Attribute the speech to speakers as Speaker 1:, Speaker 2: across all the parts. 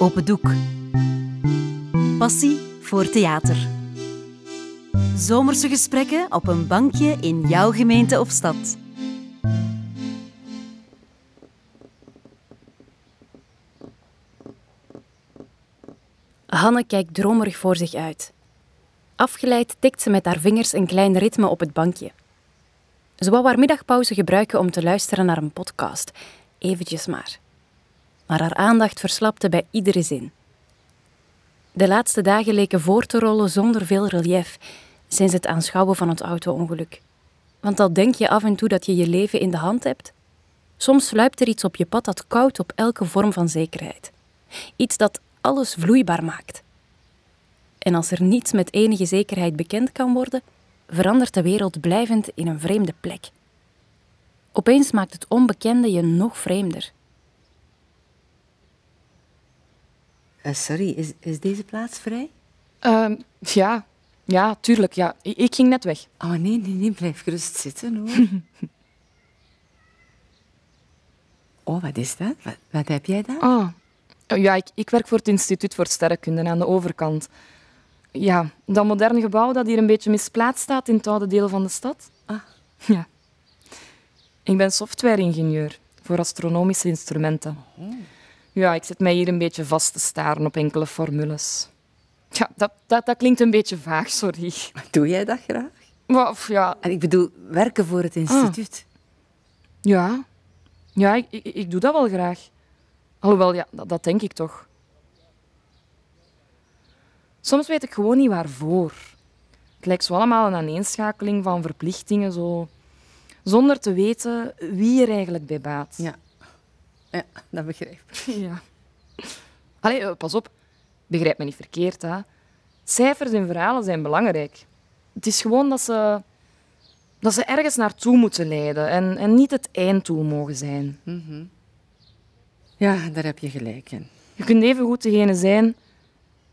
Speaker 1: Open Doek. Passie voor theater. Zomerse gesprekken op een bankje in jouw gemeente of stad.
Speaker 2: Hanne kijkt dromerig voor zich uit. Afgeleid tikt ze met haar vingers een klein ritme op het bankje. Ze wou haar middagpauze gebruiken om te luisteren naar een podcast. Eventjes maar. Maar haar aandacht verslapte bij iedere zin. De laatste dagen leken voor te rollen zonder veel relief sinds het aanschouwen van het auto-ongeluk. Want al denk je af en toe dat je je leven in de hand hebt, soms sluipt er iets op je pad dat koud op elke vorm van zekerheid. Iets dat alles vloeibaar maakt. En als er niets met enige zekerheid bekend kan worden, verandert de wereld blijvend in een vreemde plek. Opeens maakt het onbekende je nog vreemder.
Speaker 3: Uh, sorry, is, is deze plaats vrij?
Speaker 4: Uh, ja, ja, tuurlijk. Ja. Ik, ik, ging net weg.
Speaker 3: Oh nee, nee, nee, blijf gerust zitten hoor. oh, wat is dat? Wat, wat heb jij daar?
Speaker 4: Oh, ja, ik, ik werk voor het Instituut voor Sterrenkunde aan de overkant. Ja, dat moderne gebouw dat hier een beetje misplaatst staat in het oude deel van de stad.
Speaker 3: Ah.
Speaker 4: Ja. Ik ben softwareingenieur voor astronomische instrumenten.
Speaker 3: Oh.
Speaker 4: Ja, ik zit mij hier een beetje vast te staren op enkele formules. Ja, dat, dat, dat klinkt een beetje vaag, sorry.
Speaker 3: Doe jij dat graag?
Speaker 4: Maar, ja.
Speaker 3: En ik bedoel, werken voor het instituut.
Speaker 4: Ah. Ja, ja ik, ik, ik, doe dat wel graag. Alhoewel, ja, dat, dat denk ik toch. Soms weet ik gewoon niet waarvoor. Het lijkt zo allemaal een aaneenschakeling van verplichtingen, zo, zonder te weten wie er eigenlijk bij baat.
Speaker 3: Ja, ja dat begrijp ik.
Speaker 4: Ja. Allee, pas op. Begrijp me niet verkeerd. Hè. Cijfers en verhalen zijn belangrijk. Het is gewoon dat ze, dat ze ergens naartoe moeten leiden en, en niet het einddoel mogen zijn.
Speaker 3: Mm -hmm. Ja, daar heb je gelijk in.
Speaker 4: Je kunt even goed degene zijn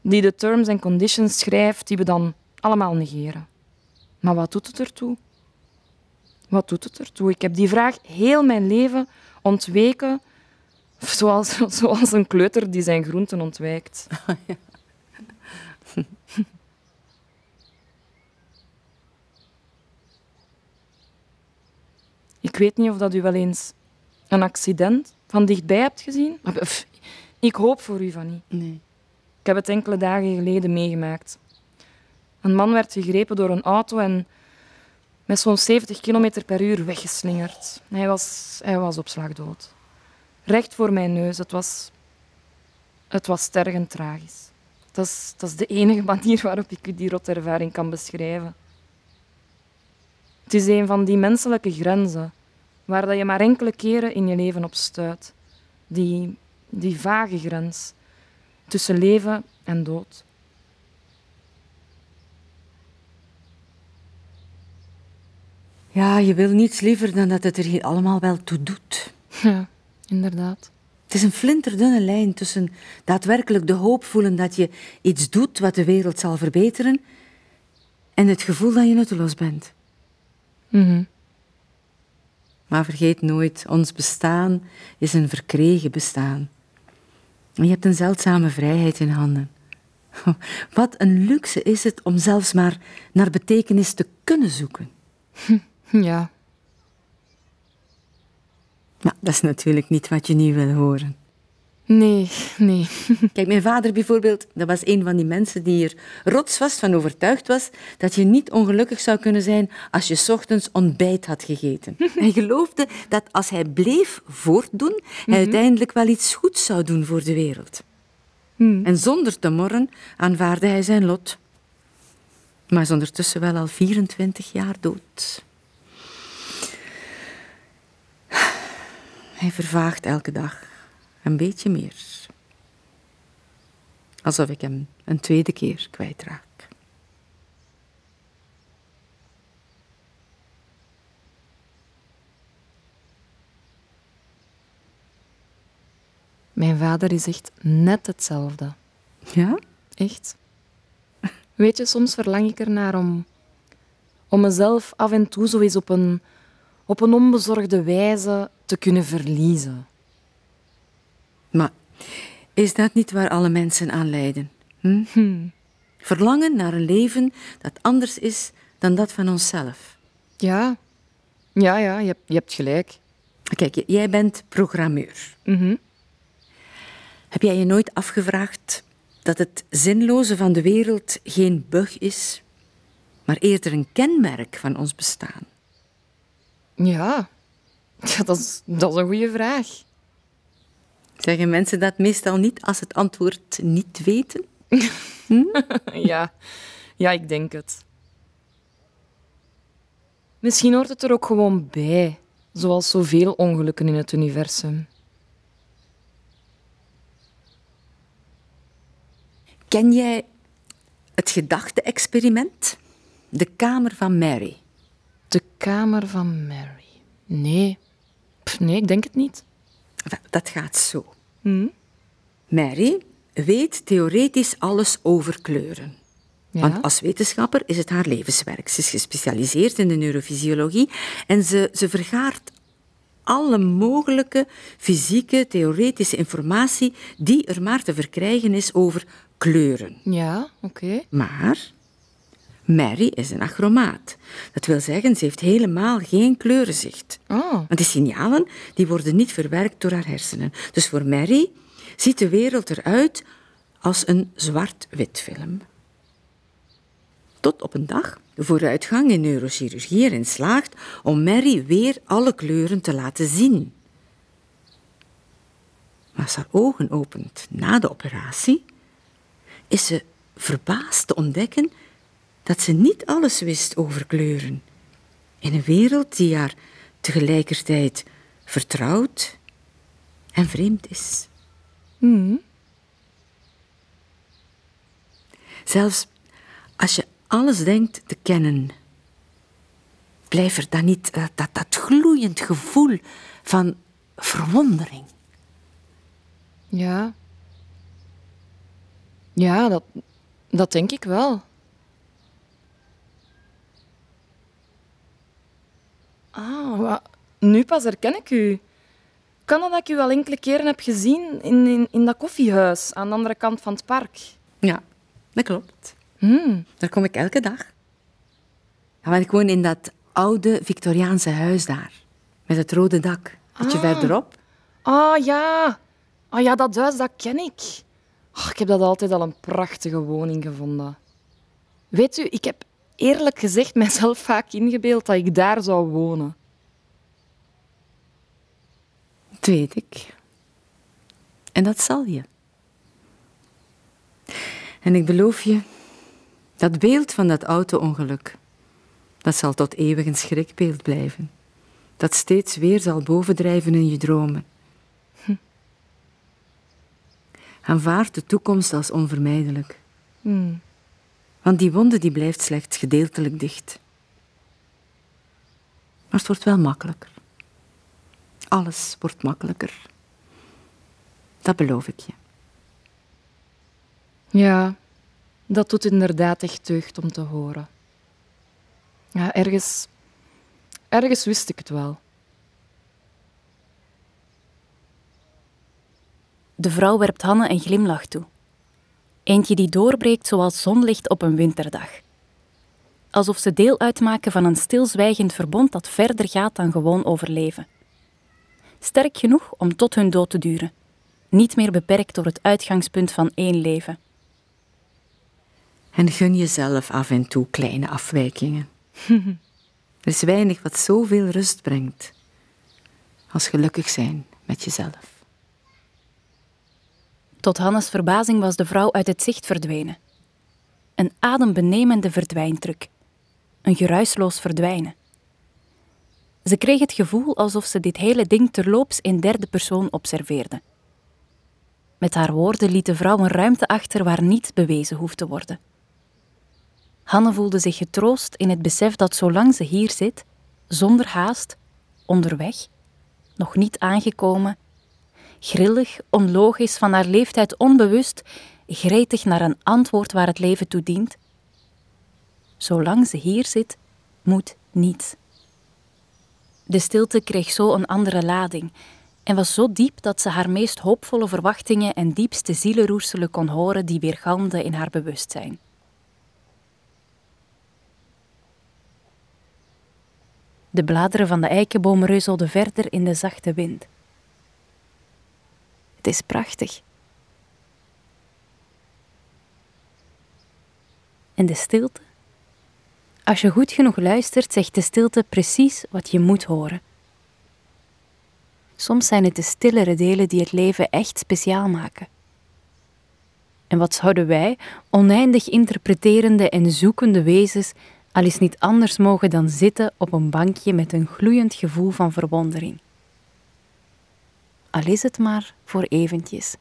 Speaker 4: die de terms en conditions schrijft die we dan allemaal negeren. Maar wat doet het ertoe? Wat doet het ertoe? Ik heb die vraag heel mijn leven ontweken, zoals, zoals een kleuter die zijn groenten ontwijkt. Ik weet niet of dat u wel eens een accident van dichtbij hebt gezien. Ik hoop voor u van niet.
Speaker 3: Nee.
Speaker 4: Ik heb het enkele dagen geleden meegemaakt. Een man werd gegrepen door een auto en met zo'n 70 km per uur weggeslingerd. Hij was, hij was op slag dood. Recht voor mijn neus. Het was, het was tergend tragisch. Dat is, dat is de enige manier waarop ik u die rotervaring kan beschrijven. Het is een van die menselijke grenzen waar dat je maar enkele keren in je leven op stuit. Die, die vage grens tussen leven en dood.
Speaker 3: Ja, je wil niets liever dan dat het er hier allemaal wel toe doet.
Speaker 4: Ja, inderdaad.
Speaker 3: Het is een flinterdunne lijn tussen daadwerkelijk de hoop voelen dat je iets doet wat de wereld zal verbeteren en het gevoel dat je nutteloos bent.
Speaker 4: Mm -hmm.
Speaker 3: Maar vergeet nooit, ons bestaan is een verkregen bestaan. Je hebt een zeldzame vrijheid in handen. Wat een luxe is het om zelfs maar naar betekenis te kunnen zoeken.
Speaker 4: Ja.
Speaker 3: Maar dat is natuurlijk niet wat je nu wil horen.
Speaker 4: Nee, nee.
Speaker 3: Kijk, mijn vader bijvoorbeeld, dat was een van die mensen die er rotsvast van overtuigd was dat je niet ongelukkig zou kunnen zijn als je ochtends ontbijt had gegeten. Hij geloofde dat als hij bleef voortdoen, hij mm -hmm. uiteindelijk wel iets goeds zou doen voor de wereld.
Speaker 4: Mm.
Speaker 3: En zonder te morren aanvaarde hij zijn lot. Maar is ondertussen wel al 24 jaar dood. Hij vervaagt elke dag een beetje meer. Alsof ik hem een tweede keer kwijtraak.
Speaker 4: Mijn vader is echt net hetzelfde.
Speaker 3: Ja?
Speaker 4: Echt. Weet je, soms verlang ik ernaar om, om mezelf af en toe zo eens op een, op een onbezorgde wijze te kunnen verliezen.
Speaker 3: Maar Is dat niet waar alle mensen aan lijden? Hm? Verlangen naar een leven dat anders is dan dat van onszelf.
Speaker 4: Ja, ja, ja je, hebt, je hebt gelijk.
Speaker 3: Kijk, jij bent programmeur.
Speaker 4: Mhm.
Speaker 3: Heb jij je nooit afgevraagd dat het zinloze van de wereld geen bug is, maar eerder een kenmerk van ons bestaan?
Speaker 4: Ja, ja dat, is, dat is een goede vraag.
Speaker 3: Zeggen mensen dat meestal niet als het antwoord niet weten?
Speaker 4: Ja, ja, ik denk het. Misschien hoort het er ook gewoon bij, zoals zoveel ongelukken in het universum.
Speaker 3: Ken jij het gedachte-experiment? De kamer van Mary.
Speaker 4: De kamer van Mary. Nee. Pff, nee, ik denk het niet.
Speaker 3: Dat gaat zo.
Speaker 4: Hm?
Speaker 3: Mary weet theoretisch alles over kleuren.
Speaker 4: Ja.
Speaker 3: Want als wetenschapper is het haar levenswerk. Ze is gespecialiseerd in de neurofysiologie en ze, ze vergaart alle mogelijke fysieke, theoretische informatie die er maar te verkrijgen is over kleuren.
Speaker 4: Ja, oké.
Speaker 3: Maar Mary is een achromaat. Dat wil zeggen, ze heeft helemaal geen kleurenzicht.
Speaker 4: Oh,
Speaker 3: Want die signalen die worden niet verwerkt door haar hersenen. Dus voor Mary ziet de wereld eruit als een zwart-wit film. Tot op een dag de vooruitgang in neurochirurgie erin slaagt om Mary weer alle kleuren te laten zien. Maar als haar ogen opent na de operatie, is ze verbaasd te ontdekken dat ze niet alles wist over kleuren. In een wereld die haar tegelijkertijd vertrouwd en vreemd is. Zelfs als je alles denkt te kennen, blijft er dan niet dat, dat, dat gloeiend gevoel van verwondering.
Speaker 4: ja. Ja, dat, dat denk ik wel. Ah, nu pas herken ik u. Kan dat dat ik u al enkele keren heb gezien in, in, in dat koffiehuis aan de andere kant van het park?
Speaker 3: Ja, dat klopt.
Speaker 4: Hmm.
Speaker 3: Daar kom ik elke dag. Ja, want ik woon in dat oude Victoriaanse huis daar, met het rode dak. Beetje
Speaker 4: Ah.
Speaker 3: verderop.
Speaker 4: Ah ja, ah, ja dat huis dat ken ik. Ik heb dat altijd al een prachtige woning gevonden. Weet u, ik heb eerlijk gezegd mijzelf vaak ingebeeld dat ik daar zou wonen.
Speaker 3: Dat weet ik. En dat zal je. En ik beloof je, dat beeld van dat auto-ongeluk, dat zal tot eeuwig een schrikbeeld blijven. Dat steeds weer zal bovendrijven in je dromen. Aanvaard de toekomst als onvermijdelijk.
Speaker 4: Hmm.
Speaker 3: Want die wonde die blijft slechts gedeeltelijk dicht. Maar het wordt wel makkelijker. Alles wordt makkelijker. Dat beloof ik je.
Speaker 4: Ja, dat doet inderdaad echt deugd om te horen. Ja, ergens, ergens wist ik het wel.
Speaker 2: De vrouw werpt Hanne een glimlach toe. Eentje die doorbreekt zoals zonlicht op een winterdag. Alsof ze deel uitmaken van een stilzwijgend verbond dat verder gaat dan gewoon overleven. Sterk genoeg om tot hun dood te duren. Niet meer beperkt door het uitgangspunt van één leven.
Speaker 3: En gun jezelf af en toe kleine afwijkingen. er is weinig wat zoveel rust brengt als gelukkig zijn met jezelf.
Speaker 2: Tot Hannes verbazing was de vrouw uit het zicht verdwenen. Een adembenemende verdwijntruc. Een geruisloos verdwijnen. Ze kreeg het gevoel alsof ze dit hele ding terloops in derde persoon observeerde. Met haar woorden liet de vrouw een ruimte achter waar niet bewezen hoeft te worden. Hanne voelde zich getroost in het besef dat zolang ze hier zit, zonder haast, onderweg, nog niet aangekomen, grillig, onlogisch, van haar leeftijd onbewust, gretig naar een antwoord waar het leven toe dient. Zolang ze hier zit, moet niets. De stilte kreeg zo een andere lading, en was zo diep dat ze haar meest hoopvolle verwachtingen en diepste zielenroerselen kon horen die weergalmden in haar bewustzijn. De bladeren van de eikenboom reuzelden verder in de zachte wind. Is prachtig. En de stilte? Als je goed genoeg luistert, zegt de stilte precies wat je moet horen. Soms zijn het de stillere delen die het leven echt speciaal maken. En wat zouden wij, oneindig interpreterende en zoekende wezens, al eens niet anders mogen dan zitten op een bankje met een gloeiend gevoel van verwondering? Al is het maar voor eventjes.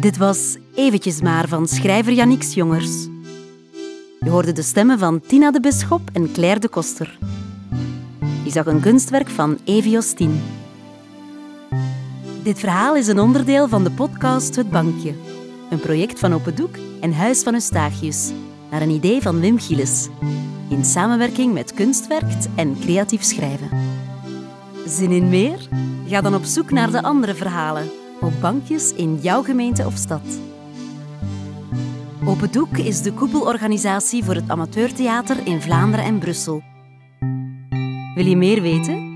Speaker 1: Dit was Eventjes maar van schrijver Yannick Jongers. Je hoorde de stemmen van Tina de Bisschop en Claire de Koster. Je zag een kunstwerk van Evi Ostien. Dit verhaal is een onderdeel van de podcast Het Bankje. Een project van Open Doek en Huis van Eustachius. Naar een idee van Wim Gilles. In samenwerking met Kunstwerkt en Creatief Schrijven. Zin in meer? Ga dan op zoek naar de andere verhalen op bankjes in jouw gemeente of stad. Open Doek is de koepelorganisatie voor het amateurtheater in Vlaanderen en Brussel. Wil je meer weten?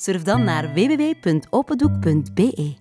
Speaker 1: Surf dan naar www.opendoek.be.